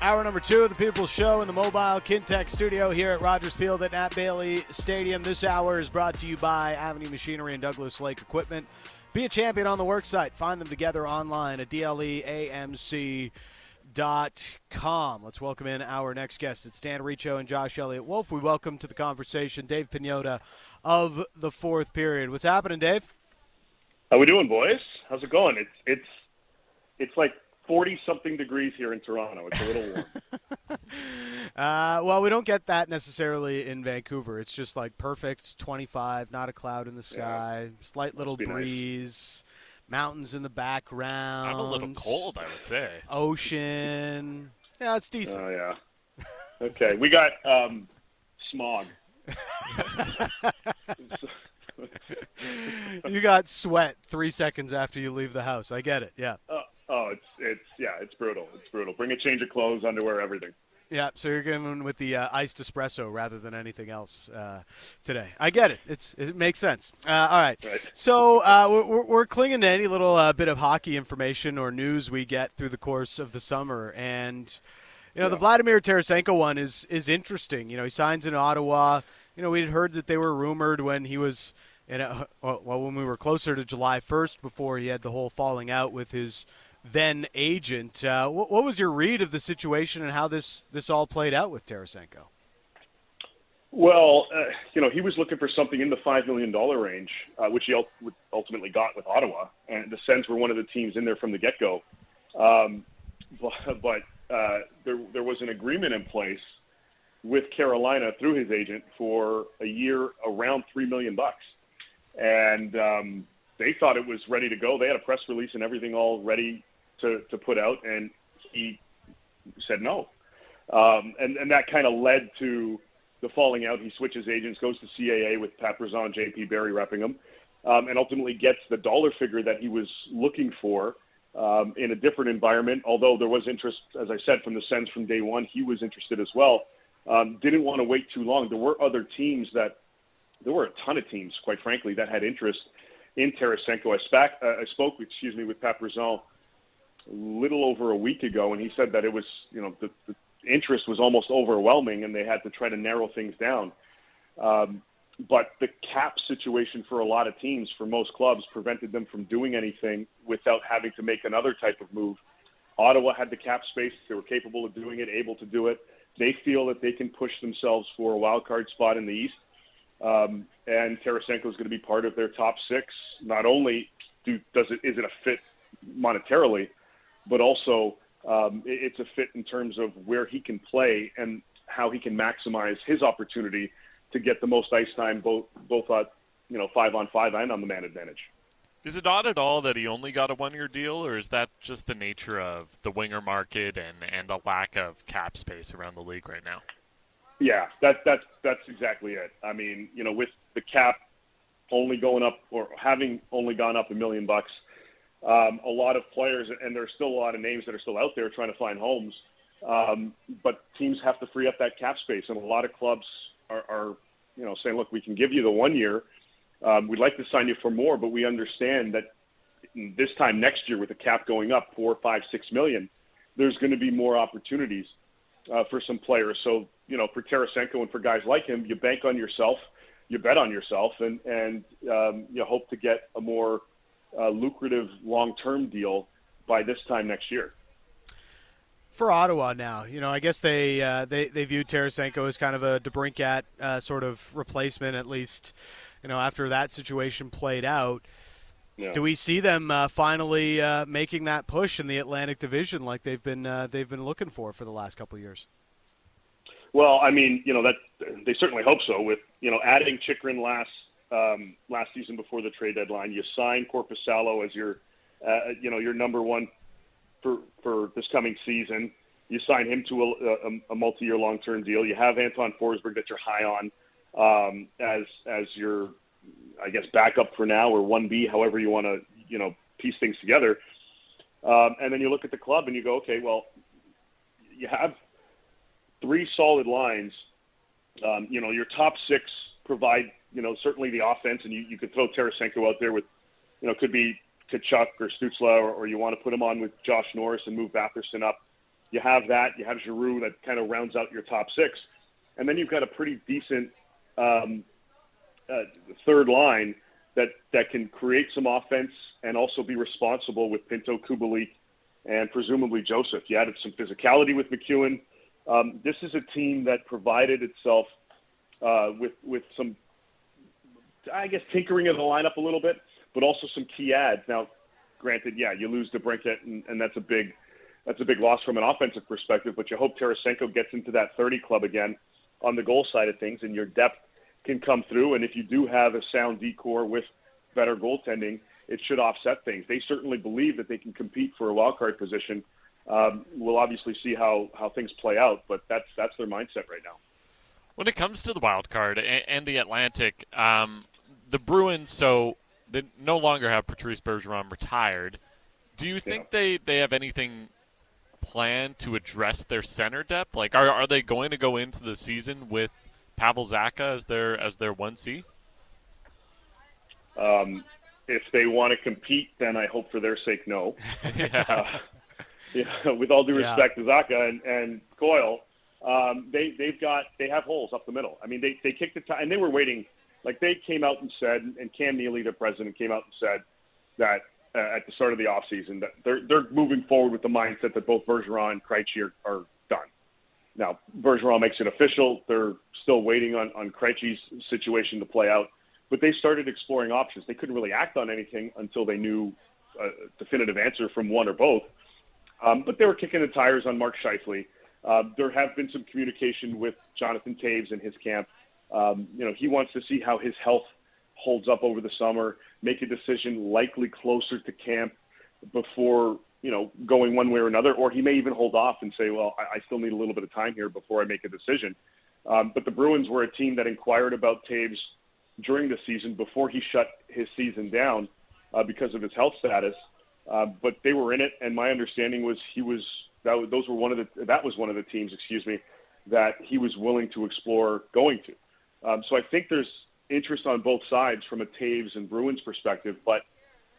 Hour number two of the People's Show in the mobile Kintec studio here at Rogers Field at Nat Bailey Stadium. This hour is brought to you by Avenue Machinery and Douglas Lake Equipment. Be a champion on the worksite. Find them together online at dleamc.com. Let's welcome in our next guest. It's Dan Riccio and Josh Elliott Wolf. We welcome to the conversation Dave Pagnotta of the fourth period. What's happening, Dave? How we doing, boys? How's it going? It's it's it's like 40 something degrees here in Toronto. It's a little warm. uh, well, we don't get that necessarily in Vancouver. It's just like perfect 25, not a cloud in the sky, yeah. slight little breeze, nice. Mountains in the background. I'm a little cold, I would say. Ocean. Yeah, it's decent. Oh, yeah. Okay. We got um, smog. you got sweat three seconds after you leave the house. I get it. Yeah. Uh, Oh, it's it's yeah, it's brutal. It's brutal. Bring a change of clothes, underwear, everything. Yeah, so you're going with the uh, iced espresso rather than anything else uh, today. I get it. It's it makes sense. Uh, all right. right. So uh, we're, we're clinging to any little uh, bit of hockey information or news we get through the course of the summer, and you know yeah. the Vladimir Tarasenko one is is interesting. You know he signs in Ottawa. You know we had heard that they were rumored when he was in a, well when we were closer to July 1st before he had the whole falling out with his then agent. Uh, what, what, was your read of the situation and how this this all played out with Tarasenko? Well, uh, you know, he was looking for something in the five million dollar range, uh, which he ultimately got with Ottawa, and the Sens were one of the teams in there from the get go. Um, but, but uh, there there was an agreement in place with Carolina through his agent for a year around three million bucks, and um, they thought it was ready to go. They had a press release and everything all ready to, to put out, and he said no. Um, and, and that kind of led to the falling out. He switches agents, goes to CAA with Pat Brisson, JP Barry repping him, um, and ultimately gets the dollar figure that he was looking for um, in a different environment. Although there was interest, as I said, from the Sens from day one, he was interested as well. Um, didn't want to wait too long. There were other teams that, there were a ton of teams, quite frankly, that had interest in Tarasenko. I, spac, uh, I spoke, excuse me, with Pat Brisson a little over a week ago, and he said that it was, you know, the, the interest was almost overwhelming, and they had to try to narrow things down. Um, but the cap situation for a lot of teams, for most clubs, prevented them from doing anything without having to make another type of move. Ottawa had the cap space; they were capable of doing it, able to do it. They feel that they can push themselves for a wild card spot in the East, um, and Tarasenko is going to be part of their top six. Not only do, does it is it a fit monetarily, but also um, it's a fit in terms of where he can play and how he can maximize his opportunity to get the most ice time, both both at you know five on five and on the man advantage. Is it odd at all that he only got a one year deal, or is that just the nature of the winger market and and the lack of cap space around the league right now? Yeah, that that's that's exactly it. I mean, you know, with the cap only going up or having only gone up a million bucks um, a lot of players, and there's still a lot of names that are still out there trying to find homes. Um, but teams have to free up that cap space, and a lot of clubs are, are you know, saying, "Look, we can give you the one year. Um, we'd like to sign you for more, but we understand that this time next year, with the cap going up four, five, six million, there's going to be more opportunities uh, for some players. So, you know, for Tarasenko and for guys like him, you bank on yourself, you bet on yourself, and and um, you hope to get a more uh, lucrative long-term deal by this time next year. For Ottawa now, you know, I guess they uh, they they view Tarasenko as kind of a DeBrincat uh, sort of replacement, at least, you know, after that situation played out. Yeah. Do we see them uh, finally uh, making that push in the Atlantic Division like they've been uh, they've been looking for for the last couple of years? Well, I mean, you know that they certainly hope so. With you know adding Chychrun last um, last season before the trade deadline. You sign Korpisalo as your, uh, you know, your number one for for this coming season. You sign him to a, a, a multi-year long-term deal. You have Anton Forsberg that you're high on um, as as your, I guess, backup for now or one B, however you want to, you know, piece things together. Um, and then you look at the club and you go, okay, well, you have three solid lines. Um, you know, your top six provide, you know, certainly the offense, and you, you could throw Tarasenko out there with, you know, could be Tkachuk or Stützle, or, or you want to put him on with Josh Norris and move Batherson up. You have that. You have Giroux that kind of rounds out your top six, and then you've got a pretty decent um, uh, third line that that can create some offense and also be responsible with Pinto, Kubalik, and presumably Joseph. You added some physicality with MacEwen. Um, this is a team that provided itself uh, with with some, I guess, tinkering of the lineup a little bit, but also some key ads. Now, granted, yeah, you lose DeBrincat, and, and that's a big that's a big loss from an offensive perspective. But you hope Tarasenko gets into that 30 club again on the goal side of things, and your depth can come through. And if you do have a sound D corps with better goaltending, it should offset things. They certainly believe that they can compete for a wild card position. Um, we'll obviously see how, how things play out, but that's that's their mindset right now. When it comes to the wild card and, the Atlantic, um, the Bruins, so they no longer have Patrice Bergeron retired. Do you think yeah. they, they have anything planned to address their center depth? Like, are, are they going to go into the season with Pavel Zacha as their as their one C? Um, if they want to compete, then I hope for their sake, no. yeah. Uh, yeah, with all due respect yeah. to Zacha and, and Coyle, um, they they've got they have holes up the middle. I mean, they they kicked the time and they were waiting. Like they came out and said, and Cam Neely, the president, came out and said that uh, at the start of the offseason that they're they're moving forward with the mindset that both Bergeron and Krejci are, are done. Now Bergeron makes it official. They're still waiting on on Krejci's situation to play out, but they started exploring options. They couldn't really act on anything until they knew a definitive answer from one or both. Um, but they were kicking the tires on Mark Scheifele. Uh, there have been some communication with Jonathan Toews and his camp. Um, you know, he wants to see how his health holds up over the summer, make a decision likely closer to camp before, you know, going one way or another, or he may even hold off and say, well, I, I still need a little bit of time here before I make a decision. Um, but the Bruins were a team that inquired about Toews during the season before he shut his season down uh, because of his health status. Uh, but they were in it, and my understanding was he was that was, those were one of the that was one of the teams, excuse me, that he was willing to explore going to. Um, so I think there's interest on both sides from a Toews and Bruins perspective, but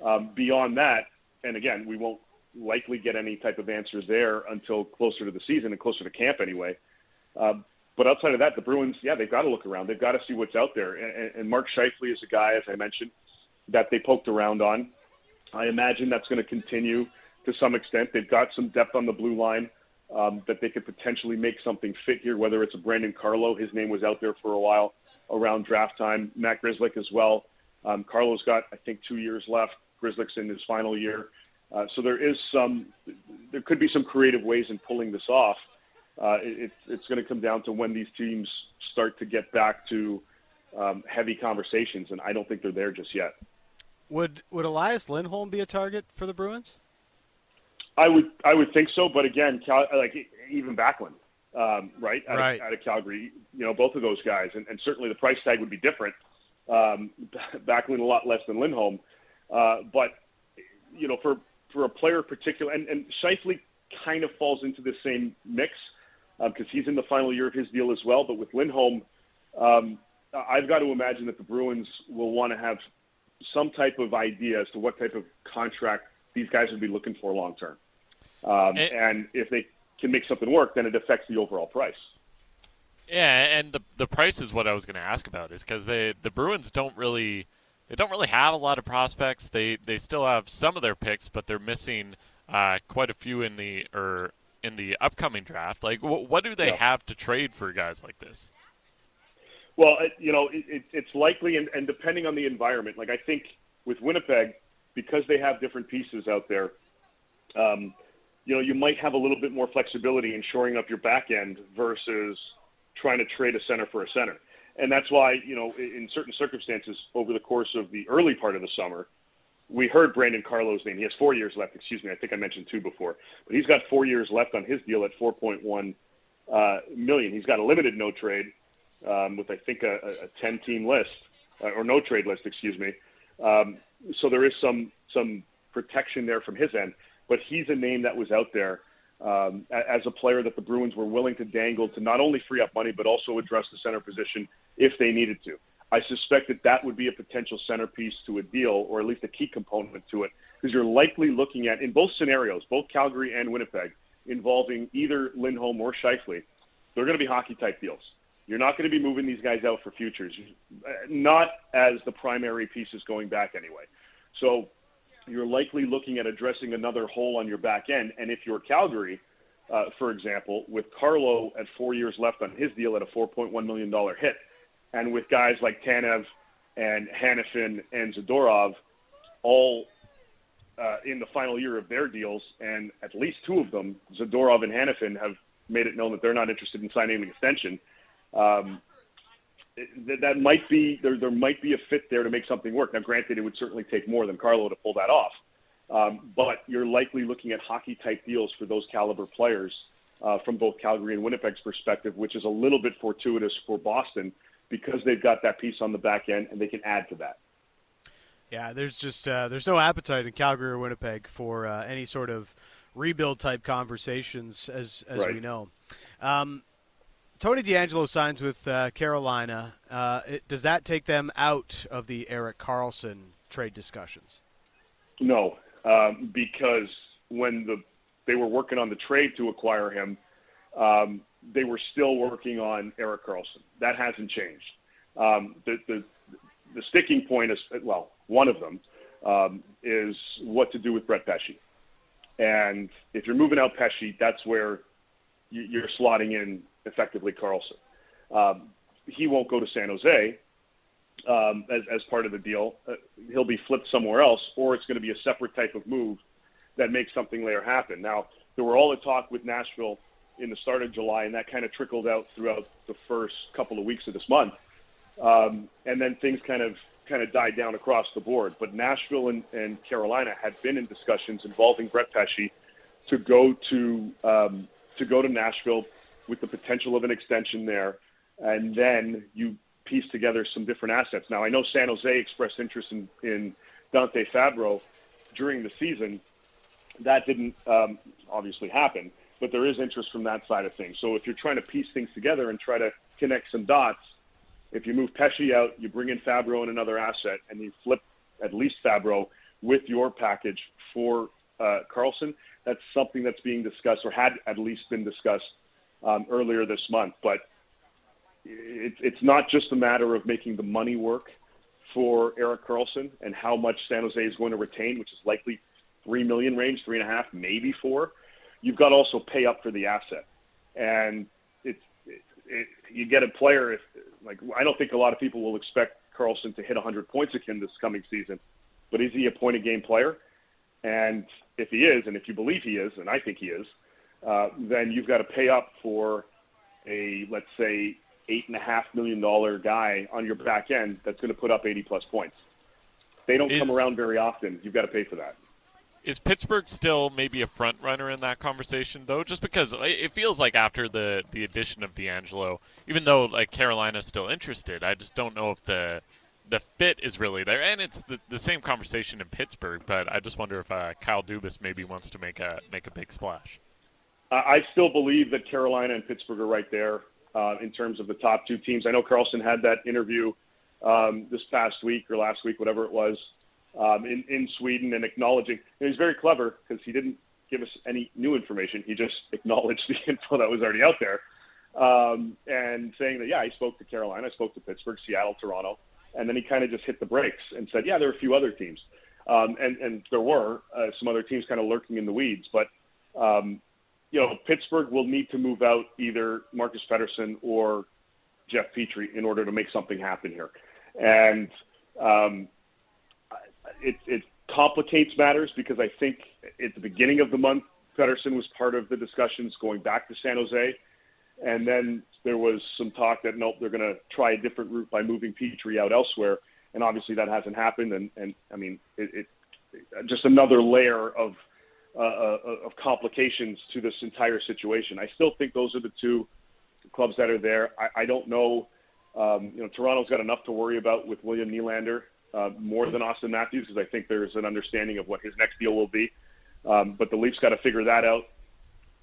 um, beyond that, and again, we won't likely get any type of answers there until closer to the season and closer to camp anyway. Um, but outside of that, the Bruins, yeah, they've got to look around. They've got to see what's out there. And, and Mark Scheifele is a guy, as I mentioned, that they poked around on. I imagine that's going to continue to some extent. They've got some depth on the blue line um, that they could potentially make something fit here, whether it's a Brandon Carlo. His name was out there for a while around draft time. Matt Grzelcyk as well. Um, Carlo's got, I think, two years left. Grzelcyk's in his final year. Uh, so there is some, there could be some creative ways in pulling this off. Uh, it, it's going to come down to when these teams start to get back to um, heavy conversations, and I don't think they're there just yet. Would would Elias Lindholm be a target for the Bruins? I would I would think so, but again, Cal, like even Backlund, um, right? Out, right. Of, out of Calgary, you know, both of those guys, and, and certainly the price tag would be different. Um, Backlund a lot less than Lindholm, uh, but you know, for for a player particular, and, and Scheifele kind of falls into the same mix because um, he's in the final year of his deal as well. But with Lindholm, um, I've got to imagine that the Bruins will want to have some type of idea as to what type of contract these guys would be looking for long term. Um, and, and if they can make something work, then it affects the overall price. Yeah, and the the price is what I was going to ask about, is because they the Bruins don't really they don't really have a lot of prospects. They they still have some of their picks, but they're missing uh, quite a few in the or in the upcoming draft. Like, wh- what do they yeah. have to trade for guys like this? Well, you know, it, it's likely, and, and depending on the environment. Like I think with Winnipeg, because they have different pieces out there, um, you know, you might have a little bit more flexibility in shoring up your back end versus trying to trade a center for a center. And that's why, you know, in certain circumstances over the course of the early part of the summer, we heard Brandon Carlo's name. He has four years left. Excuse me. I think I mentioned two before, but he's got four years left on his deal at 4.1 uh, million. He's got a limited no trade um, with I think a, a 10 team list uh, or no trade list, excuse me. Um, so there is some some protection there from his end, but he's a name that was out there um, as a player that the Bruins were willing to dangle to not only free up money but also address the center position if they needed to. I suspect that that would be a potential centerpiece to a deal, or at least a key component to it, because you're likely looking at in both scenarios, both Calgary and Winnipeg, involving either Lindholm or Scheifele. They're going to be hockey type deals. You're not going to be moving these guys out for futures, not as the primary pieces going back anyway. So you're likely looking at addressing another hole on your back end. And if you're Calgary, uh, for example, with Carlo at four years left on his deal at a $4.1 million hit, and with guys like Tanev and Hanifin and Zadorov all uh, in the final year of their deals, and at least two of them, Zadorov and Hanifin, have made it known that they're not interested in signing an extension. Um, that, that might be there. There might be a fit there to make something work. Now, granted, it would certainly take more than Carlo to pull that off, um, but you're likely looking at hockey type deals for those caliber players uh, from both Calgary and Winnipeg's perspective, which is a little bit fortuitous for Boston because they've got that piece on the back end and they can add to that. Yeah, there's just uh, there's no appetite in Calgary or Winnipeg for uh, any sort of rebuild type conversations, as as right. we know. Um, Tony DeAngelo signs with uh, Carolina. Uh, it, does that take them out of the Erik Karlsson trade discussions? No, um, because when the they were working on the trade to acquire him, um, they were still working on Erik Karlsson. That hasn't changed. Um, the, the the sticking point is well, one of them um, is what to do with Brett Pesce. And if you're moving out Pesce, that's where you're slotting in effectively Karlsson. Um, he won't go to San Jose um, as, as part of the deal. Uh, he'll be flipped somewhere else, or it's going to be a separate type of move that makes something later happen. Now, there were all the talk with Nashville in the start of July, and that kind of trickled out throughout the first couple of weeks of this month. Um, and then things kind of kind of died down across the board. But Nashville and, and Carolina had been in discussions involving Brett Pesce to go to um, to go to Nashville with the potential of an extension there, and then you piece together some different assets. Now, I know San Jose expressed interest in, in Dante Fabbro during the season. That didn't um, obviously happen, but there is interest from that side of things. So if you're trying to piece things together and try to connect some dots, if you move Pesce out, you bring in Fabbro and another asset, and you flip at least Fabbro with your package for uh, Karlsson, that's something that's being discussed or had at least been discussed um, earlier this month. But it, it's not just a matter of making the money work for Erik Karlsson and how much San Jose is going to retain, which is likely three million range, three and a half, maybe four. You've got to also pay up for the asset, and it's it, it, you get a player. If like I don't think a lot of people will expect Karlsson to hit 100 points again this coming season, but is he a point a game player? And if he is, and if you believe he is, and I think he is, uh, then you've got to pay up for a let's say eight and a half million dollar guy on your back end that's going to put up 80 plus points. They don't is, come around very often. You've got to pay for that. Is Pittsburgh still maybe a front runner in that conversation though? Just because it feels like after the the addition of DeAngelo, even though like Carolina's still interested, I just don't know if the the fit is really there. And it's the, the same conversation in Pittsburgh, but I just wonder if uh, Kyle Dubas maybe wants to make a make a big splash. I still believe that Carolina and Pittsburgh are right there uh, in terms of the top two teams. I know Karlsson had that interview um, this past week or last week, whatever it was, um, in, in Sweden and acknowledging. And he's very clever because he didn't give us any new information. He just acknowledged the info that was already out there um, and saying that, yeah, I spoke to Carolina, I spoke to Pittsburgh, Seattle, Toronto. And then he kind of just hit the brakes and said, yeah, there are a few other teams. Um, and, and there were uh, some other teams kind of lurking in the weeds. But um, you know, Pittsburgh will need to move out either Marcus Pettersson or Jeff Petry in order to make something happen here. And um, it, it complicates matters because I think at the beginning of the month, Pettersson was part of the discussions going back to San Jose. And then there was some talk that, nope, they're going to try a different route by moving Petry out elsewhere. And obviously that hasn't happened. And, and I mean, it, it just another layer of – uh, uh, of complications to this entire situation. I still think those are the two clubs that are there. I, I don't know. Um, you know, Toronto's got enough to worry about with William Nylander uh, more than Auston Matthews because I think there's an understanding of what his next deal will be. Um, but the Leafs got to figure that out.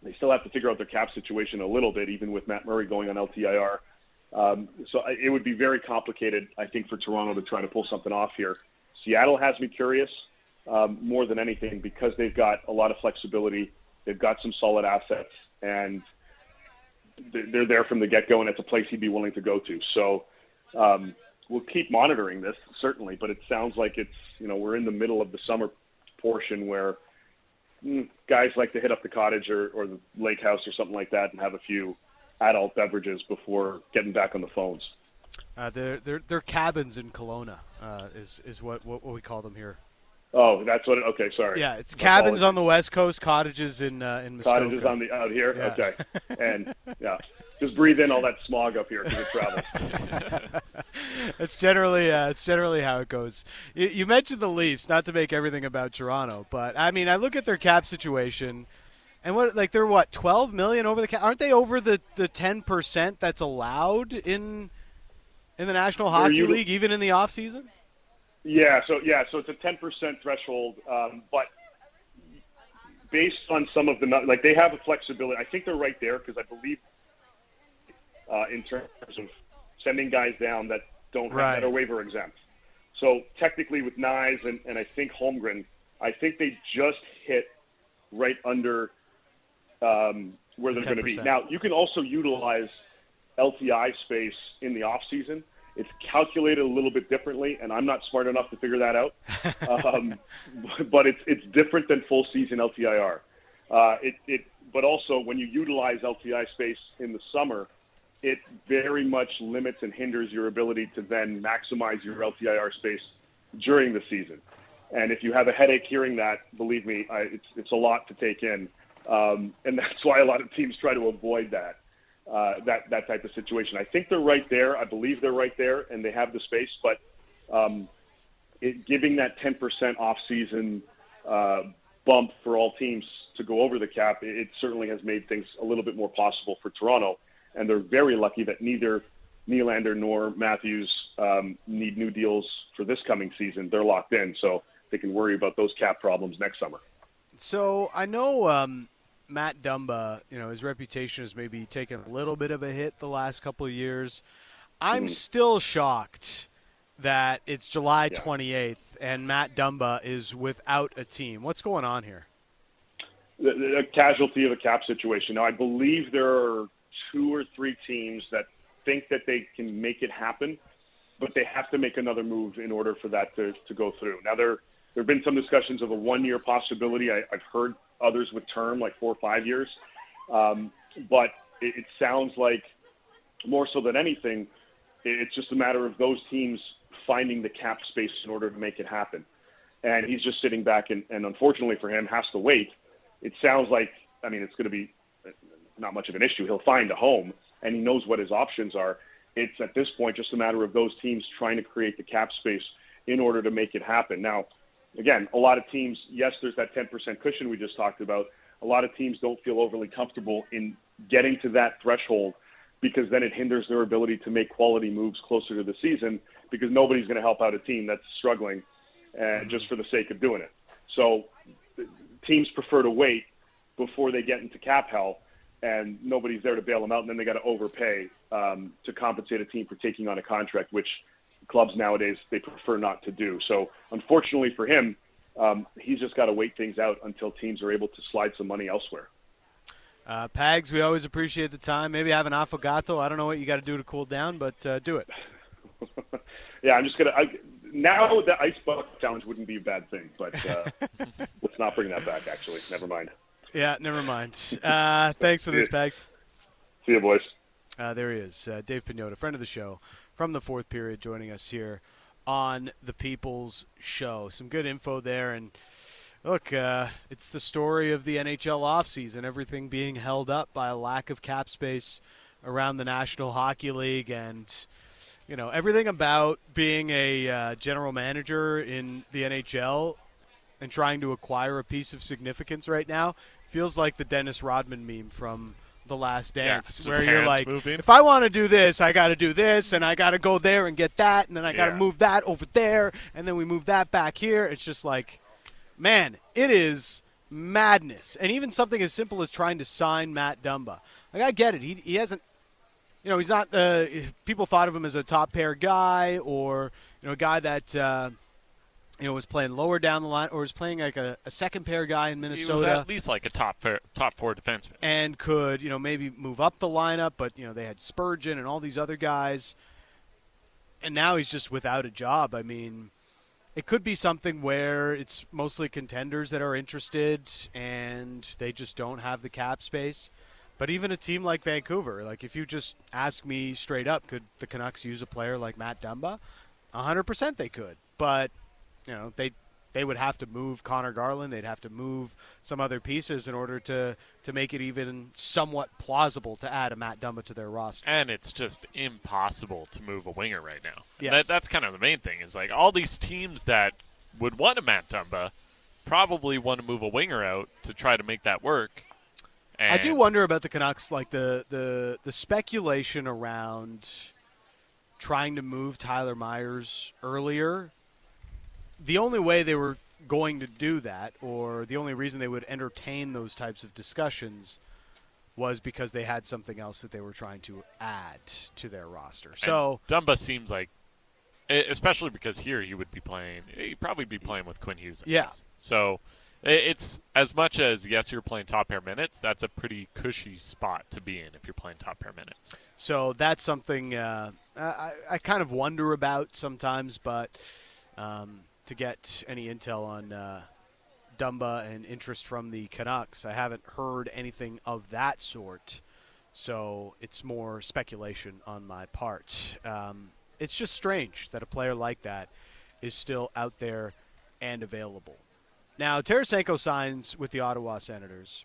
They still have to figure out their cap situation a little bit, even with Matt Murray going on LTIR. Um, so it would be very complicated, I think, for Toronto to try to pull something off here. Seattle has me curious um, more than anything because they've got a lot of flexibility. They've got some solid assets, and they're there from the get go, and it's a place he'd be willing to go to. So um, we'll keep monitoring this certainly, but it sounds like it's you know we're in the middle of the summer portion where mm, guys like to hit up the cottage or, or the lake house or something like that and have a few adult beverages before getting back on the phones. Uh, they're, they're, they're cabins in Kelowna, uh, is, is what, what, what we call them here. Oh, that's what. It, okay, sorry. Yeah, it's cabins apologies. on the west coast, cottages in uh, in Muskoka. Cottages on the out here. Yeah. Okay, and yeah, just breathe in all that smog up here because it travels. it's generally uh, it's generally how it goes. You, you, mentioned the Leafs, not to make everything about Toronto, but I mean, I look at their cap situation, and what like they're what twelve million over the cap? Aren't they over the the ten percent that's allowed in in the National Hockey League, even in the off season? Yeah, so yeah, so it's a ten percent threshold, um, but based on some of the like they have a flexibility. I think they're right there because I believe uh, in terms of sending guys down that don't have, right. that are waiver exempt. So technically, with Knies and, and I think Holmgren, I think they just hit right under um, where they're going to be. Now you can also utilize LTI space in the off season. It's calculated a little bit differently, and I'm not smart enough to figure that out. um, but it's it's different than full season LTIR. Uh, it, it, but also when you utilize LTI space in the summer, it very much limits and hinders your ability to then maximize your LTIR space during the season. And if you have a headache hearing that, believe me, I, it's it's a lot to take in, um, and that's why a lot of teams try to avoid that uh, that that type of situation. I think they're right there. I believe they're right there, and they have the space. But um, it, giving that 10% off-season uh, bump for all teams to go over the cap, it, it certainly has made things a little bit more possible for Toronto. And they're very lucky that neither Nylander nor Matthews um, need new deals for this coming season. They're locked in, so they can worry about those cap problems next summer. So I know um, Matt Dumba, you know, his reputation has maybe taken a little bit of a hit the last couple of years. I'm mm. still shocked that it's July 28th and Matt Dumba is without a team. What's going on here? A casualty of a cap situation. Now, I believe there are two or three teams that think that they can make it happen, but they have to make another move in order for that to, to go through. Now, there there have been some discussions of a one year possibility. I, I've heard others with term, like four or five years. Um, but it, it sounds like more so than anything, it's just a matter of those teams finding the cap space in order to make it happen. And he's just sitting back and, and unfortunately for him, has to wait. It sounds like, I mean, it's going to be not much of an issue. He'll find a home and he knows what his options are. It's at this point just a matter of those teams trying to create the cap space in order to make it happen. Now, again, a lot of teams, yes, there's that 10% cushion we just talked about. A lot of teams don't feel overly comfortable in getting to that threshold because then it hinders their ability to make quality moves closer to the season because nobody's going to help out a team that's struggling uh, just for the sake of doing it. So teams prefer to wait before they get into cap hell and nobody's there to bail them out and then they got to overpay um, to compensate a team for taking on a contract, which clubs nowadays they prefer not to do. So unfortunately for him, um, he's just got to wait things out until teams are able to slide some money elsewhere. Uh, Pags, we always appreciate the time. Maybe have an affogato. I don't know what you got to do to cool down, but uh, do it. yeah, I'm just gonna. I, now the ice bucket challenge wouldn't be a bad thing, but uh, let's not bring that back. Actually, never mind. Yeah, never mind. Uh, thanks for this, Pags. See you, boys. Uh, there he is, uh, Dave Pagnotta, friend of the show from the fourth period, joining us here on the People's Show. Some good info there, and look, uh, it's the story of the NHL offseason, everything being held up by a lack of cap space around the National Hockey League, and you know everything about being a uh, general manager in the NHL and trying to acquire a piece of significance right now feels like the Dennis Rodman meme from the Last Dance, yeah, where you're like, moving. if I want to do this, I got to do this, and I got to go there and get that, and then I got to yeah. move that over there, and then we move that back here. It's just like, man, it is madness. And even something as simple as trying to sign Matt Dumba. Like I get it, he he hasn't you know, he's not the people thought of him as a top pair guy or you know a guy that. Uh, you know, was playing lower down the line, or was playing like a, a second pair guy in Minnesota. He was at least like a top pair, top four defenseman, and could you know maybe move up the lineup. But you know they had Spurgeon and all these other guys, and now he's just without a job. I mean, it could be something where it's mostly contenders that are interested, and they just don't have the cap space. But even a team like Vancouver, like if you just ask me straight up, could the Canucks use a player like Matt Dumba? 100% they could. But you know, they they would have to move Conor Garland. They'd have to move some other pieces in order to to make it even somewhat plausible to add a Matt Dumba to their roster. And it's just impossible to move a winger right now. Yes. That, that's kind of the main thing. Is like all these teams that would want a Matt Dumba probably want to move a winger out to try to make that work. And I do wonder about the Canucks, like the the the speculation around trying to move Tyler Myers earlier the only way they were going to do that, or the only reason they would entertain those types of discussions, was because they had something else that they were trying to add to their roster. So and Dumba seems like, especially because here he would be playing, he'd probably be playing with Quinn Hughes. Yeah. So it's as much as yes, you're playing top pair minutes. That's a pretty cushy spot to be in if you're playing top pair minutes. So that's something uh, I, I kind of wonder about sometimes, but. Um, to get any intel on uh, Dumba and interest from the Canucks. I haven't heard anything of that sort, so it's more speculation on my part. Um, it's just strange that a player like that is still out there and available. Now, Tarasenko signs with the Ottawa Senators.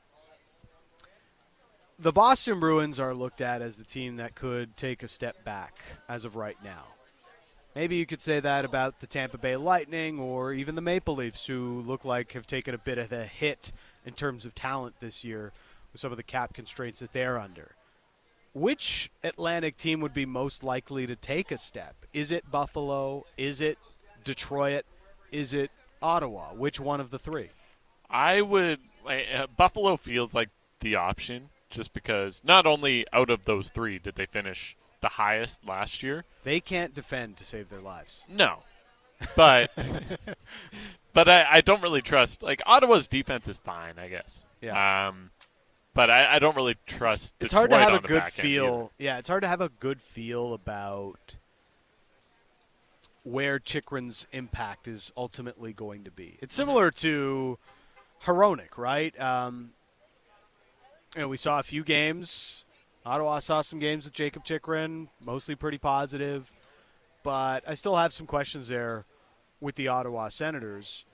The Boston Bruins are looked at as the team that could take a step back as of right now. Maybe you could say that about the Tampa Bay Lightning or even the Maple Leafs, who look like have taken a bit of a hit in terms of talent this year with some of the cap constraints that they're under. Which Atlantic team would be most likely to take a step? Is it Buffalo? Is it Detroit? Is it Ottawa? Which one of the three? I would. Uh, Buffalo feels like the option just because not only out of those three did they finish the highest last year. They can't defend to save their lives. No, but but I, I don't really trust. Like Ottawa's defense is fine, I guess. Yeah. Um, but I, I don't really trust. It's, it's hard to have a good feel. Yeah, it's hard to have a good feel about where Chychrun's impact is ultimately going to be. It's similar to Hronek, right? Um, you know, we saw a few games Ottawa saw some games with Jakob Chychrun, mostly pretty positive, but I still have some questions there with the Ottawa Senators.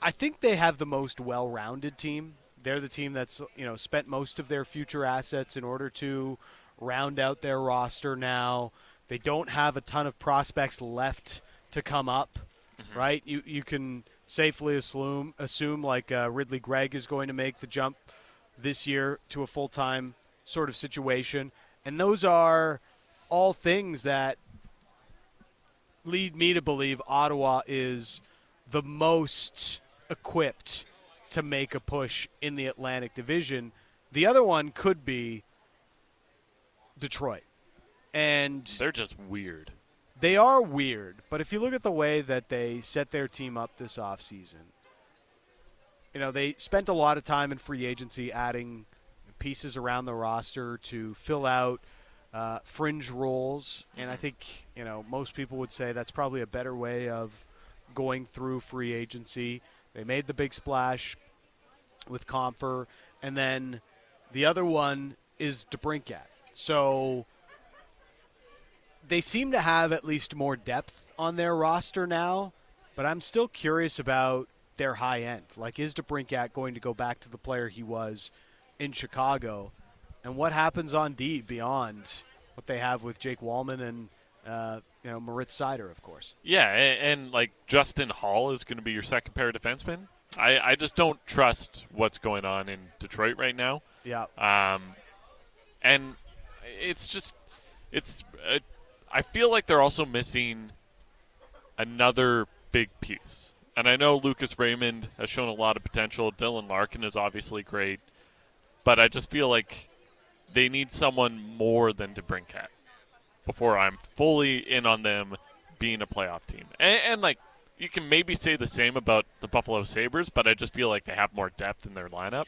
I think they have the most well-rounded team. They're the team that's you know spent most of their future assets in order to round out their roster now. They don't have a ton of prospects left to come up, mm-hmm. right? You you can safely assume assume like uh, Ridly Greig is going to make the jump this year to a full-time sort of situation. And those are all things that lead me to believe Ottawa is the most equipped to make a push in the Atlantic Division. The other one could be Detroit. And they're just weird. They are weird, but if you look at the way that they set their team up this offseason, you know, they spent a lot of time in free agency adding – pieces around the roster to fill out uh, fringe roles, and I think you know most people would say that's probably a better way of going through free agency. They made the big splash with Compher, and then the other one is DeBrincat. So they seem to have at least more depth on their roster now, but I'm still curious about their high end. Like, is DeBrincat going to go back to the player he was in Chicago, and what happens on D beyond what they have with Jake Walman and uh, you know Moritz Seider, of course. Yeah, and, and like Justin Holl is going to be your second pair of defensemen. I, I just don't trust what's going on in Detroit right now. Yeah. Um, and it's just it's uh, I feel like they're also missing another big piece. And I know Lucas Raymond has shown a lot of potential. Dylan Larkin is obviously great but I just feel like they need someone more than DeBrincat before I'm fully in on them being a playoff team. And, and, like you can maybe say the same about the Buffalo Sabres, but I just feel like they have more depth in their lineup,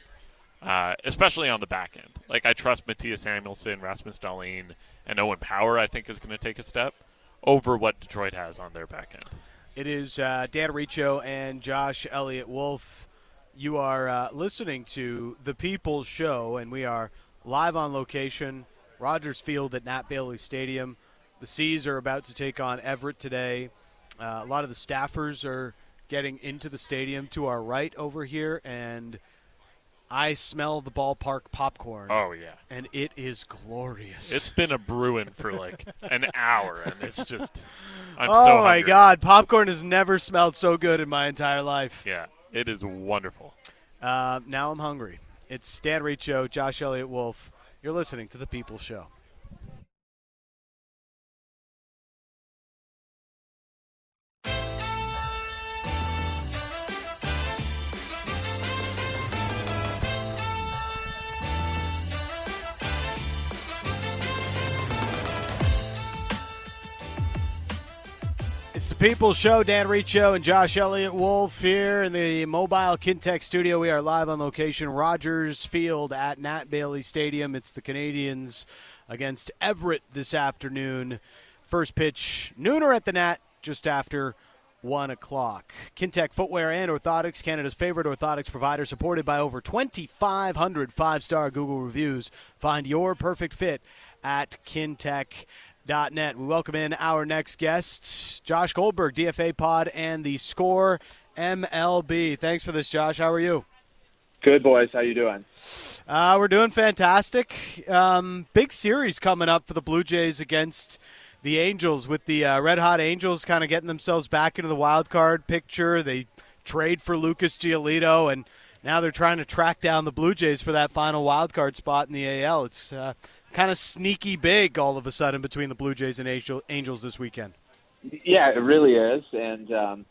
uh, especially on the back end. Like I trust Mattias Samuelsson, Rasmus Dahlin, and Owen Power. I think is going to take a step over what Detroit has on their back end. It is uh, Dan Riccio and Josh Elliott Wolf. You are uh, listening to the People's Show, and we are live on location, Rogers Field at Nat Bailey Stadium. The C's are about to take on Everett today. Uh, a lot of the staffers are getting into the stadium to our right over here, and I smell the ballpark popcorn. Oh yeah, and it is glorious. It's been a brewing for like an hour, and it's just. I'm oh so my hungry. God, popcorn has never smelled so good in my entire life. Yeah, it is wonderful. Uh, now I'm hungry. It's Dan Riccio, Josh Elliott Wolf. You're listening to the People Show. It's the People Show. Dan Riccio and Josh Elliott Wolf here in the mobile Kintec studio. We are live on location, Rogers Field at Nat Bailey Stadium. It's the Canadians against Everett this afternoon. First pitch, nooner at the Nat, just after 1 o'clock. Kintec Footwear and Orthotics, Canada's favorite orthotics provider, supported by over 2,500 five star Google reviews. Find your perfect fit at Kintec net. We welcome in our next guest, Josh Goldberg, DFA Pod, and the Score MLB. Thanks for this, Josh. How are you? Good boys. How you doing? Uh, we're doing fantastic. Um, big series coming up for the Blue Jays against the Angels, with the uh, Red Hot Angels kind of getting themselves back into the wild card picture. They trade for Lucas Giolito, and now they're trying to track down the Blue Jays for that final wild card spot in the AL. It's uh, kind of sneaky big all of a sudden between the Blue Jays and Angel, Angels this weekend. Yeah, it really is. And um,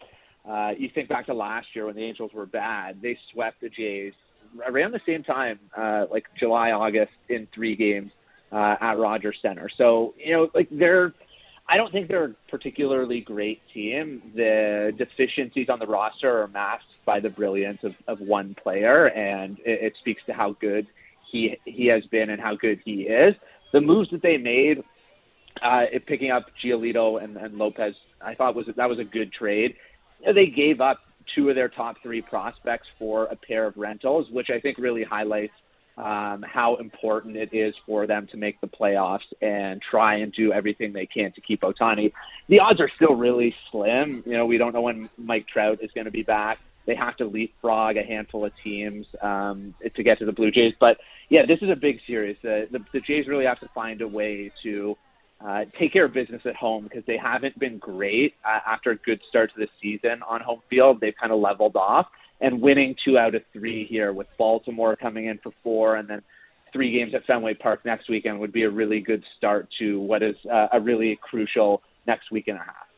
uh, you think back to last year when the Angels were bad, they swept the Jays around the same time, uh, like July, August, in three games uh, at Rogers Center. So you know, like they're. I don't think they're a particularly great team. The deficiencies on the roster are masked by the brilliance of, of one player, and it, it speaks to how good he he has been and how good he is. The moves that they made, uh, picking up Giolito and, and Lopez, I thought was that was a good trade. They gave up two of their top three prospects for a pair of rentals, which I think really highlights um, how important it is for them to make the playoffs and try and do everything they can to keep Ohtani. The odds are still really slim. You know, we don't know when Mike Trout is going to be back. They have to leapfrog a handful of teams um, to get to the Blue Jays. But yeah, this is a big series. Uh, the, the Jays really have to find a way to uh, take care of business at home because they haven't been great uh, after a good start to the season on home field. They've kind of leveled off and winning two out of three here with Baltimore coming in for four and then three games at Fenway Park next weekend would be a really good start to what is uh, a really crucial next week and a half.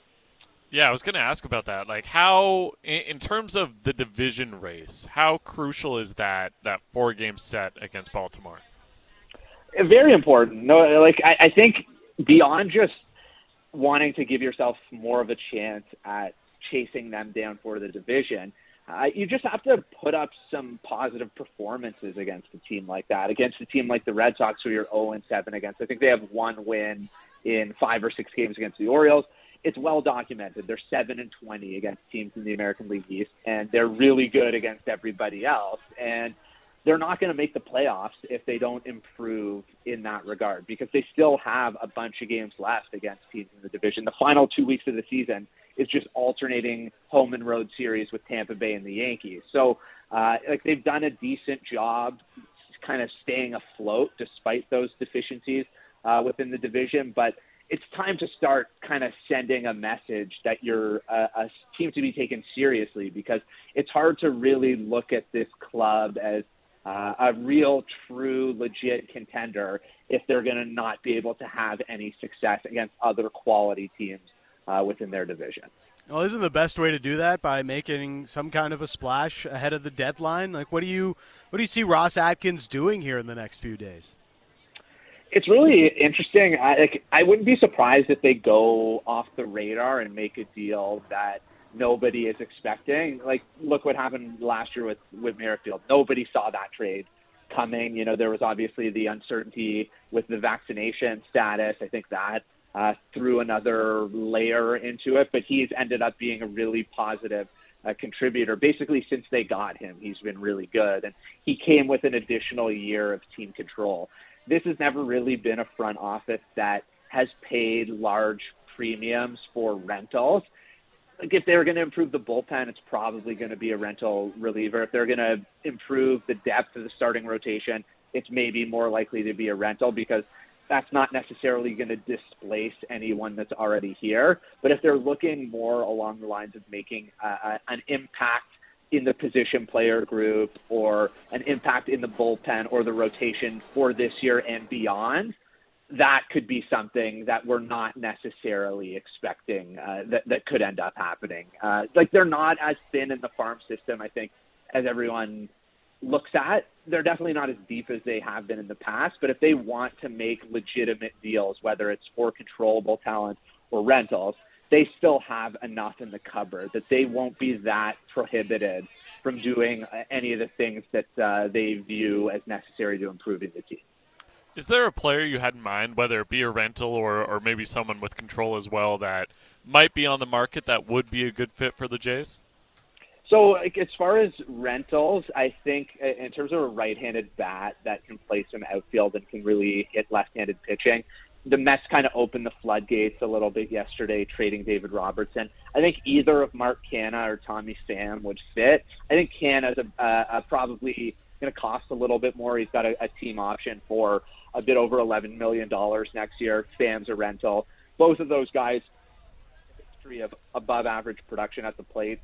Yeah, I was going to ask about that. Like, how, in terms of the division race, how crucial is that that four game set against Baltimore? Very important. No, like I, I think beyond just wanting to give yourself more of a chance at chasing them down for the division, uh, you just have to put up some positive performances against a team like that. Against a team like the Red Sox, who you're 0 and 7 against. I think they have one win in five or six games against the Orioles it's well documented. They're seven and twenty against teams in the American League East, and they're really good against everybody else. And they're not going to make the playoffs if they don't improve in that regard because they still have a bunch of games left against teams in the division. The final two weeks of the season is just alternating home and road series with Tampa Bay and the Yankees. So, uh, like they've done a decent job kind of staying afloat despite those deficiencies uh, within the division, but it's time to start kind of sending a message that you're a, a team to be taken seriously because it's hard to really look at this club as uh, a real, true, legit contender if they're going to not be able to have any success against other quality teams uh, within their division. Well, isn't the best way to do that by making some kind of a splash ahead of the deadline? Like, what do you what do you see Ross Atkins doing here in the next few days? It's really interesting. I, like, I wouldn't be surprised if they go off the radar and make a deal that nobody is expecting. Like, look what happened last year with with Merrifield. Nobody saw that trade coming. You know, there was obviously the uncertainty with the vaccination status. I think that uh, threw another layer into it, but he's ended up being a really positive uh, contributor. Basically, since they got him, he's been really good, and he came with an additional year of team control. This has never really been a front office that has paid large premiums for rentals. Like if they're going to improve the bullpen, it's probably going to be a rental reliever. If they're going to improve the depth of the starting rotation, it's maybe more likely to be a rental because that's not necessarily going to displace anyone that's already here. But if they're looking more along the lines of making uh, an impact in the position player group or an impact in the bullpen or the rotation for this year and beyond, that could be something that we're not necessarily expecting uh, that, that could end up happening. Uh, like they're not as thin in the farm system, I think, as everyone looks at. They're definitely not as deep as they have been in the past, but if they want to make legitimate deals, whether it's for controllable talent or rentals, they still have enough in the cupboard that they won't be that prohibited from doing any of the things that uh, they view as necessary to improving the team. Is there a player you had in mind, whether it be a rental or, or maybe someone with control as well, that might be on the market that would be a good fit for the Jays? So, like, as far as rentals, I think uh, in terms of a right-handed bat that can play some outfield and can really hit left-handed pitching, the Mets kind of opened the floodgates a little bit yesterday, trading David Robertson. I think either of Mark Canha or Tommy Pham would fit. I think Canha is a, uh, probably going to cost a little bit more. He's got a, a team option for a bit over $11 million next year. Pham's a rental. Both of those guys, history of above average production at the plate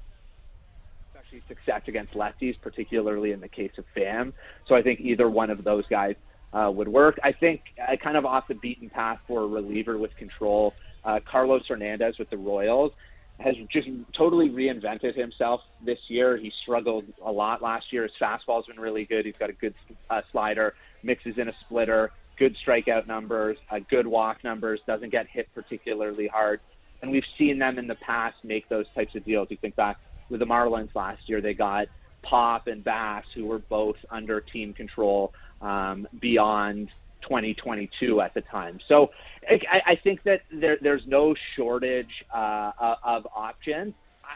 especially success against lefties, particularly in the case of Pham. So I think either one of those guys uh, would work. I think uh, kind of off the beaten path for a reliever with control, uh, Carlos Hernandez with the Royals has just totally reinvented himself this year. He struggled a lot last year. His fastball's been really good. He's got a good uh, slider, mixes in a splitter, good strikeout numbers, uh, good walk numbers, doesn't get hit particularly hard. And we've seen them in the past make those types of deals. You think back with the Marlins last year, they got Pop and Bass, who were both under team control um, beyond 2022 at the time. So I, I think that there, there's no shortage uh, of options.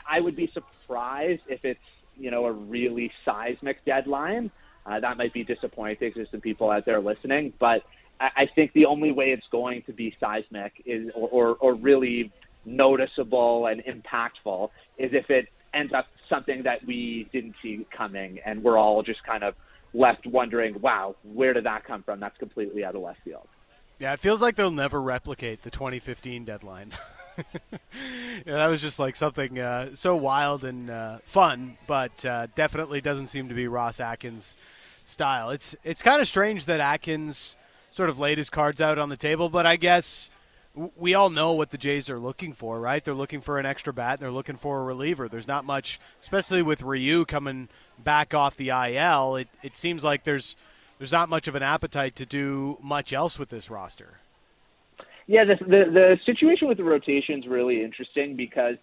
I would be surprised if it's you know a really seismic deadline. Uh, that might be disappointing to some people out there listening, but I, I think the only way it's going to be seismic is or, or, or really noticeable and impactful is if it ends up something that we didn't see coming, and we're all just kind of left wondering, wow, where did that come from? That's completely out of left field. Yeah, it feels like they'll never replicate the 2015 deadline. yeah, that was just like something uh, so wild and uh, fun, but uh, definitely doesn't seem to be Ross Atkins' style. It's it's kind of strange that Atkins sort of laid his cards out on the table, but I guess we all know what the Jays are looking for, right? They're looking for an extra bat. They're looking for a reliever. There's not much, especially with Ryu coming back off the IL. It it seems like there's there's not much of an appetite to do much else with this roster. Yeah, the the, the situation with the rotation is really interesting because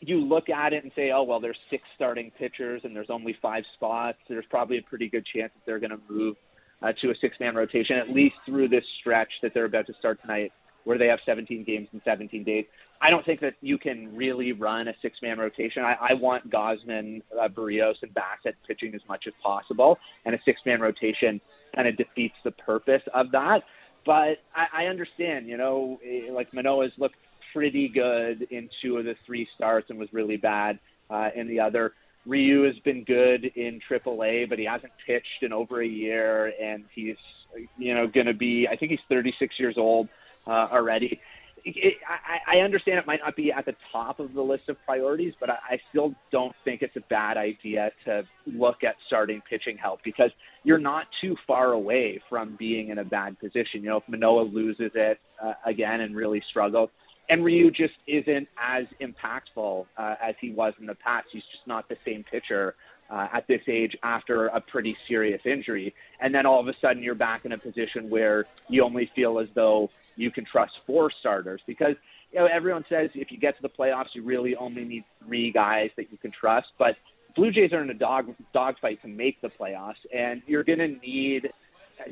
you look at it and say, oh well, there's six starting pitchers and there's only five spots. There's probably a pretty good chance that they're going to move uh, to a six-man rotation at least through this stretch that they're about to start tonight where they have 17 games in 17 days. I don't think that you can really run a six man rotation. I, I want Gausman, uh, Berrios, and Bassitt pitching as much as possible, and a six man rotation kind of defeats the purpose of that. But I, I understand, you know, eh, like Manoah's looked pretty good in two of the three starts and was really bad uh, in the other. Ryu has been good in AAA, but he hasn't pitched in over a year, and he's, you know, going to be. I think he's 36 years old uh, already. It, I, I understand it might not be at the top of the list of priorities, but I, I still don't think it's a bad idea to look at starting pitching help because you're not too far away from being in a bad position. You know, if Manoah loses it uh, again and really struggles, and Ryu just isn't as impactful uh, as he was in the past. He's just not the same pitcher uh, at this age after a pretty serious injury. And then all of a sudden, you're back in a position where you only feel as though you can trust four starters because you know everyone says if you get to the playoffs, you really only need three guys that you can trust. But Blue Jays are in a dog dogfight to make the playoffs, and you're going to need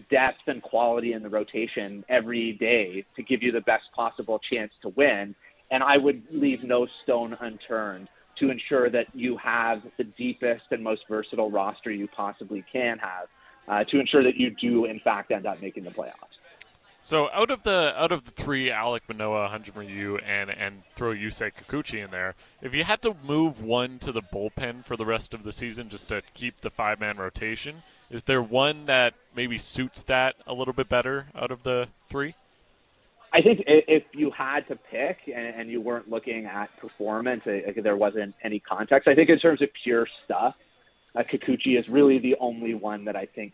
depth and quality in the rotation every day to give you the best possible chance to win. And I would leave no stone unturned to ensure that you have the deepest and most versatile roster you possibly can have uh, to ensure that you do, in fact, end up making the playoffs. So out of the out of the three, Alec Manoah, Hyun-Jin Ryu, and and throw Yusei Kikuchi in there, if you had to move one to the bullpen for the rest of the season just to keep the five man rotation, is there one that maybe suits that a little bit better out of the three? I think if you had to pick and you weren't looking at performance, there wasn't any context. I think in terms of pure stuff, uh, Kikuchi is really the only one that I think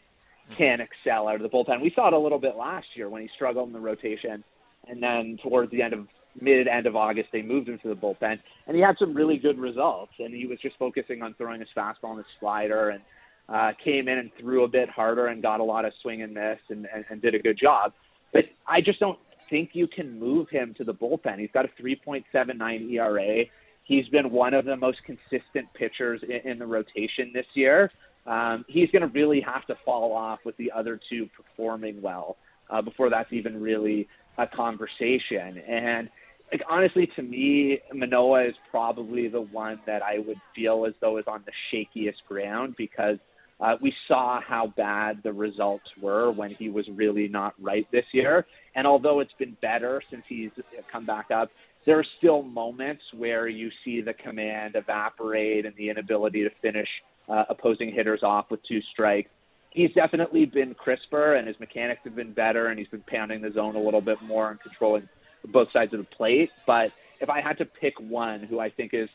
can excel out of the bullpen. We saw it a little bit last year when he struggled in the rotation, and then towards the end of mid end of August they moved him to the bullpen, and he had some really good results. And he was just focusing on throwing his fastball and his slider, and uh, came in and threw a bit harder and got a lot of swing and miss, and, and, and did a good job. But I just don't think you can move him to the bullpen. He's got a 3.79 ERA. He's been one of the most consistent pitchers in, in the rotation this year. Um, he's going to really have to fall off with the other two performing well uh, before that's even really a conversation. And like honestly, to me, Manoah is probably the one that I would feel as though is on the shakiest ground because uh, we saw how bad the results were when he was really not right this year. And although it's been better since he's come back up, there are still moments where you see the command evaporate and the inability to finish uh, opposing hitters off with two strikes. He's definitely been crisper and his mechanics have been better and he's been pounding the zone a little bit more and controlling both sides of the plate. But if I had to pick one who I think is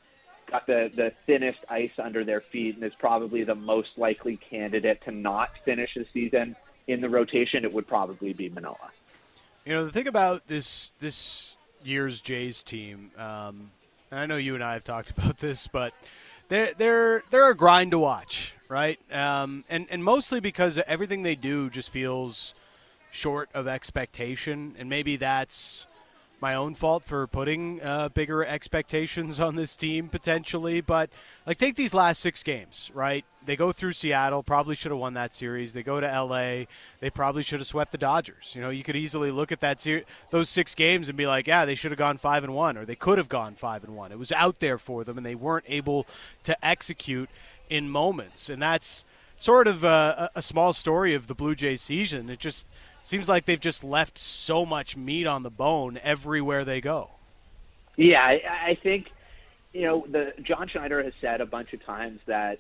got the, the thinnest ice under their feet and is probably the most likely candidate to not finish the season in the rotation, it would probably be Manoah. You know, the thing about this this year's Jays team, um, and I know you and I have talked about this, but they're they're they're a grind to watch, right? Um, and and mostly because everything they do just feels short of expectation, and maybe that's my own fault for putting uh, bigger expectations on this team potentially. But like, take these last six games, right? They go through Seattle, probably should have won that series. They go to LA, they probably should have swept the Dodgers. You know, you could easily look at that ser- those six games and be like, yeah, they should have gone five and one, or they could have gone five and one. It was out there for them, and they weren't able to execute in moments, and that's sort of a, a small story of the Blue Jays season. It just seems like they've just left so much meat on the bone everywhere they go. Yeah, I, I think you know the John Schneider has said a bunch of times that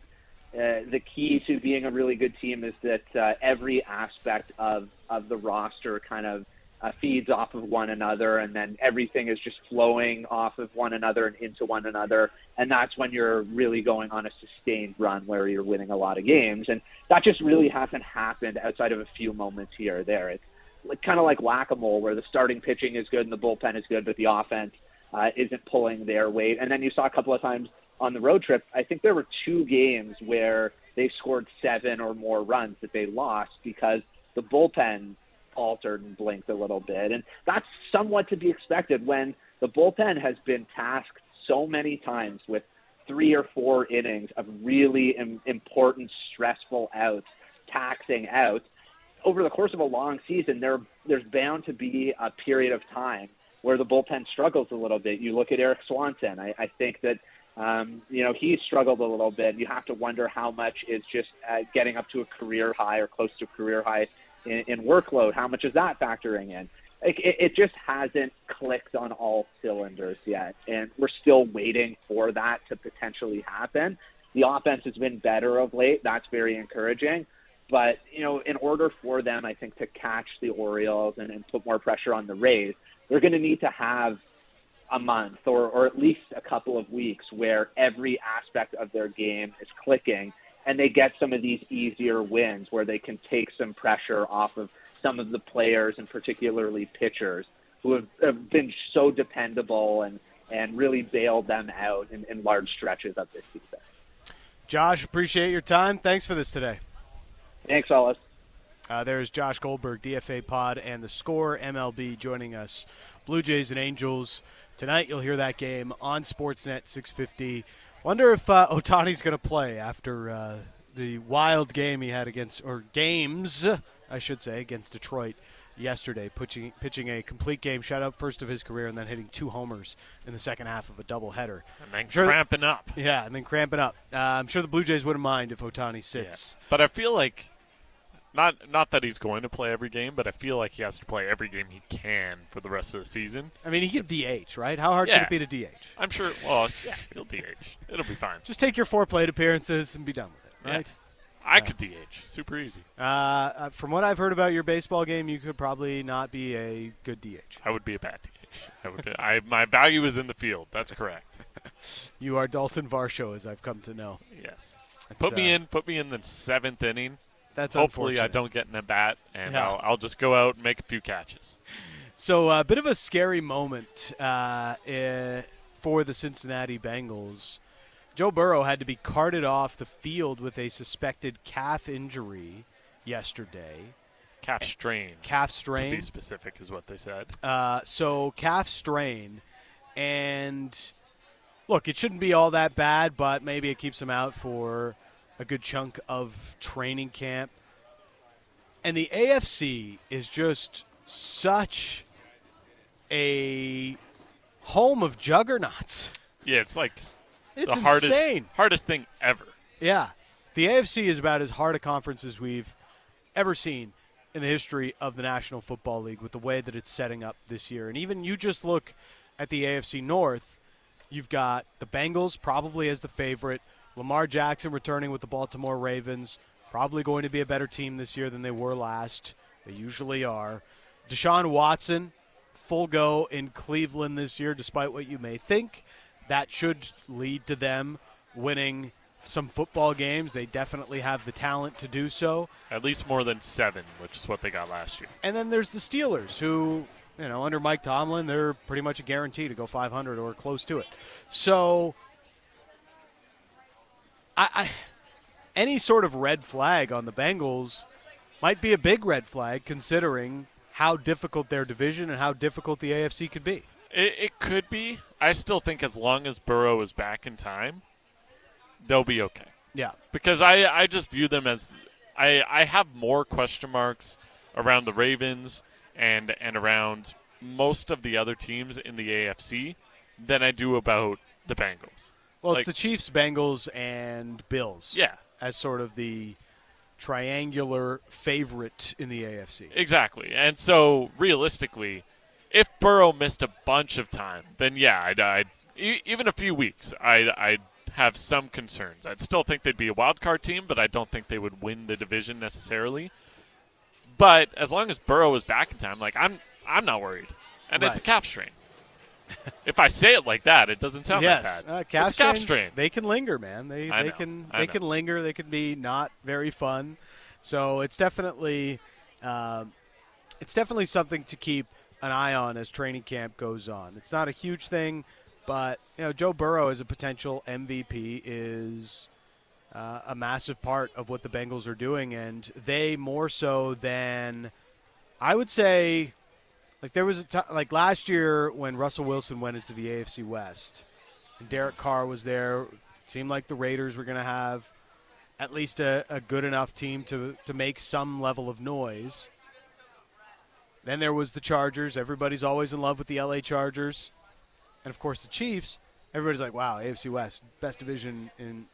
uh, the key to being a really good team is that uh, every aspect of of the roster kind of uh, feeds off of one another, and then everything is just flowing off of one another and into one another. And that's when you're really going on a sustained run where you're winning a lot of games. And that just really hasn't happened outside of a few moments here or there. It's like, kind of like whack a mole, where the starting pitching is good and the bullpen is good, but the offense uh, isn't pulling their weight. And then you saw a couple of times on the road trip, I think there were two games where they scored seven or more runs that they lost because the bullpen altered and blinked a little bit. And that's somewhat to be expected when the bullpen has been tasked so many times with three or four innings of really Im- important, stressful outs, taxing outs. Over the course of a long season, there there's bound to be a period of time where the bullpen struggles a little bit. You look at Erik Swanson. I, I think that um, you know he's struggled a little bit. You have to wonder how much is just uh, getting up to a career high or close to a career high in, in workload. How much is that factoring in? Like, it, it just hasn't clicked on all cylinders yet, and we're still waiting for that to potentially happen. The offense has been better of late. That's very encouraging. But, you know, in order for them, I think, to catch the Orioles and, and put more pressure on the Rays, they're going to need to have a month or, or at least a couple of weeks where every aspect of their game is clicking and they get some of these easier wins where they can take some pressure off of some of the players and particularly pitchers who have, have been so dependable and and really bailed them out in, in large stretches of this season. Josh, appreciate your time. Thanks for this today. Thanks, Ellis. Uh, there's Josh Goldberg, DFA Pod, and the Score MLB joining us. Blue Jays and Angels tonight. You'll hear that game on Sportsnet 650. Wonder if uh, Ohtani's going to play after uh, the wild game he had against, or games, I should say, against Detroit yesterday, pitching, pitching a complete game shutout, first of his career, and then hitting two homers in the second half of a doubleheader. And then Sure cramping up. Yeah, and then cramping up. Uh, I'm sure the Blue Jays wouldn't mind if Ohtani sits. But I feel like not not that he's going to play every game, but I feel like he has to play every game he can for the rest of the season. I mean, he could DH, right? How hard Yeah. could it be to DH? I'm sure. Well, yeah, he'll DH. It'll be fine. Just take your four plate appearances and be done with it, Yeah. right? I could DH. Super easy. Uh, uh, from what I've heard about your baseball game, you could probably not be a good DH. I would be a bad DH. I would. I my value is in the field. That's correct. You are Dalton Varsho, as I've come to know. Yes. That's, Put me uh, in. Put me in the seventh inning. That's Hopefully, I don't get in a bat, and Yeah. I'll, I'll just go out and make a few catches. So a bit of a scary moment uh, eh, for the Cincinnati Bengals. Joe Burrow had to be carted off the field with a suspected calf injury yesterday. Calf strain. Calf strain. To be specific, is what they said. Uh, so calf strain, and look, it shouldn't be all that bad, but maybe it keeps him out for a good chunk of training camp. And the AFC is just such a home of juggernauts. Yeah, it's like It's the hardest insane. hardest thing ever. Yeah. The AFC is about as hard a conference as we've ever seen in the history of the National Football League with the way that it's setting up this year. And even you just look at the AFC North, you've got the Bengals probably as the favorite, Lamar Jackson returning with the Baltimore Ravens, probably going to be a better team this year than they were last. They usually are. Deshaun Watson, full go in Cleveland this year, despite what you may think. That should lead to them winning some football games. They definitely have the talent to do so. At least more than seven, which is what they got last year. And then there's the Steelers, who, you know, under Mike Tomlin, they're pretty much a guarantee to go 500 or close to it. So, I, I any sort of red flag on the Bengals might be a big red flag, considering how difficult their division and how difficult the AFC could be. It, it could be. I still think as long as Burrow is back in time, they'll be okay. Yeah, Because I, I just view them as I, I have more question marks around the Ravens and and around most of the other teams in the AFC than I do about the Bengals. Well, Like- it's the Chiefs, Bengals, and Bills. Yeah, as sort of the triangular favorite in the AFC. exactly. And so realistically, if Burrow missed a bunch of time, then yeah, I'd, I'd e- even a few weeks, I'd, I'd have some concerns. I'd still think they'd be a wild card team, but I don't think they would win the division necessarily. But as long as Burrow is back in time, like I'm, I'm not worried, and it's a calf strain. if I say it like that, it doesn't sound yes, that bad. Uh, calf, it's a calf strains, strain. They can linger, man. They I they know, can I they know. can linger. They can be not very fun. So it's definitely um, it's definitely something to keep an eye on as training camp goes on. It's not a huge thing, but you know Joe Burrow as a potential MVP is uh, a massive part of what the Bengals are doing, and they more so than I would say. Like there was a ti like last year when Russell Wilson went into the AFC West, and Derek Carr was there. It seemed like the Raiders were going to have at least a, a good enough team to to make some level of noise. Then there was the Chargers. Everybody's always in love with the LA Chargers, and of course the Chiefs. Everybody's like, "Wow, AFC West, best division in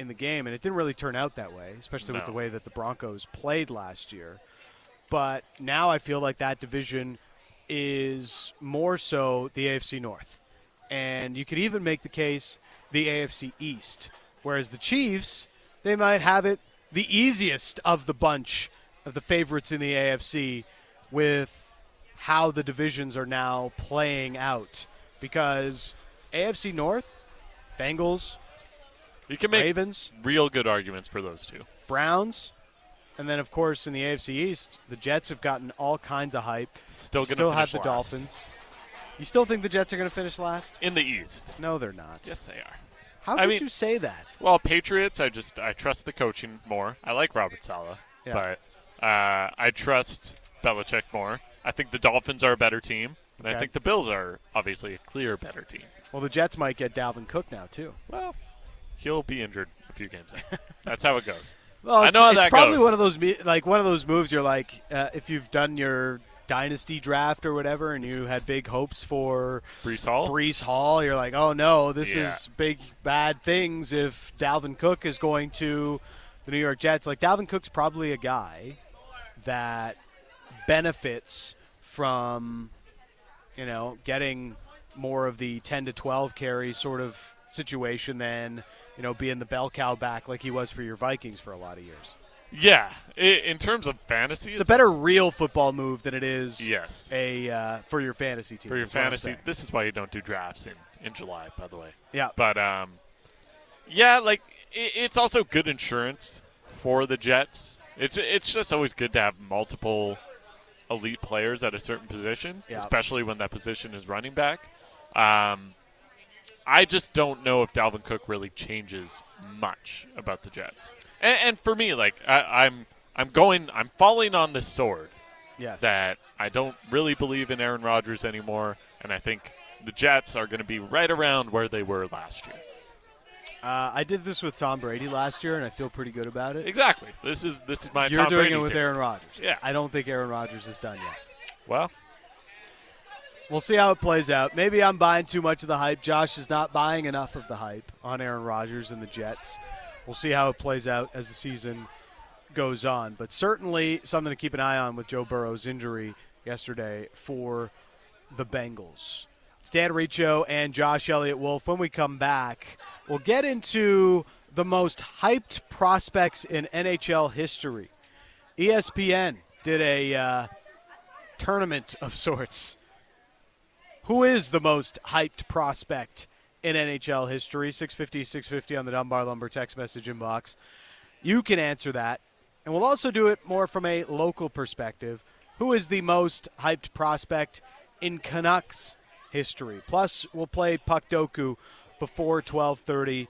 in the game," and it didn't really turn out that way, especially with the way that the Broncos played last year. But now I feel like that division is more so the AFC North. And you could even make the case the AFC East. Whereas the Chiefs, they might have it the easiest of the bunch of the favorites in the AFC with how the divisions are now playing out. Because AFC North, Bengals, You can make Ravens, real good arguments for those two. Browns, And then, of course, in the AFC East, the Jets have gotten all kinds of hype. Still going to Still have the last. Dolphins. You still think the Jets are going to finish last? in the East. No, they're not. Yes, they are. How I could mean- you say that? Well, Patriots, I just I trust the coaching more. I like Robert Saleh, Yeah. but uh, I trust Belichick more. I think the Dolphins are a better team, and Okay. I think the Bills are obviously a clear better team. Well, the Jets might get Dalvin Cook now too. Well, he'll be injured a few games. That's how it goes. Well, I it's, know how it's that probably goes. one of those like one of those moves. You're like, uh, if you've done your dynasty draft or whatever, and you had big hopes for Breece Hall. Breece Hall, you're like, oh no, this Yeah. is big bad things. If Dalvin Cook is going to the New York Jets, like Dalvin Cook's probably a guy that benefits from, you know, getting more of the 10 to 12 carry sort of situation than you know being the bell cow back like he was for your Vikings for a lot of years. Yeah, in terms of fantasy, It's a better real football move than it is yes. a uh, for your fantasy team. For your is what I'm fantasy, this is why you don't do drafts in, in July, by the way. yeah. But um, yeah, like it, it's also good insurance for the Jets. It's it's just always good to have multiple elite players at a certain position, Yeah. especially when that position is running back. Um, I just don't know if Dalvin Cook really changes much about the Jets. And, and for me, like I, I'm I'm going I'm falling on this sword Yes. that I don't really believe in Aaron Rodgers anymore, and I think the Jets are going to be right around where they were last year. Uh, I did this with Tom Brady last year, and I feel pretty good about it. Exactly. This is this is my You're Tom doing Brady it with team. Aaron Rodgers. Yeah. I don't think Aaron Rodgers is done yet. Well, We'll see how it plays out. Maybe I'm buying too much of the hype. Josh is not buying enough of the hype on Aaron Rodgers and the Jets. We'll see how it plays out as the season goes on. But certainly something to keep an eye on with Joe Burrow's injury yesterday for the Bengals. Stan Riccio and Josh Elliott Wolf. When we come back, we'll get into the most hyped prospects in NHL history. ESPN did a uh, tournament of sorts. Who is the most hyped prospect in NHL history? 650 650 on the Dunbar Lumber text message inbox. You can answer that. And we'll also do it more from a local perspective. Who is the most hyped prospect in Canucks history? Plus, we'll play Puck Doku before 1230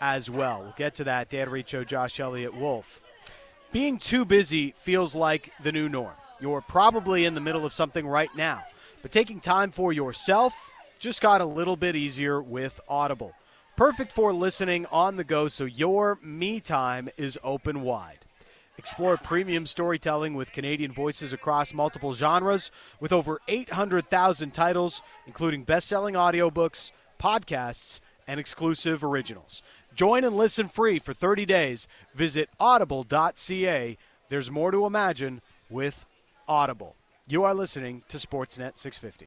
as well. We'll get to that. Dan Riccio, Josh Elliott, Wolf. Being too busy feels like the new norm. You're probably in the middle of something right now, but taking time for yourself just got a little bit easier with Audible. Perfect for listening on the go so your me time is open wide. Explore premium storytelling with Canadian voices across multiple genres with over 800,000 titles, including best selling audiobooks, podcasts, and exclusive originals. Join and listen free for 30 days. Visit audible.ca. There's more to imagine with Audible. You are listening to Sportsnet 650.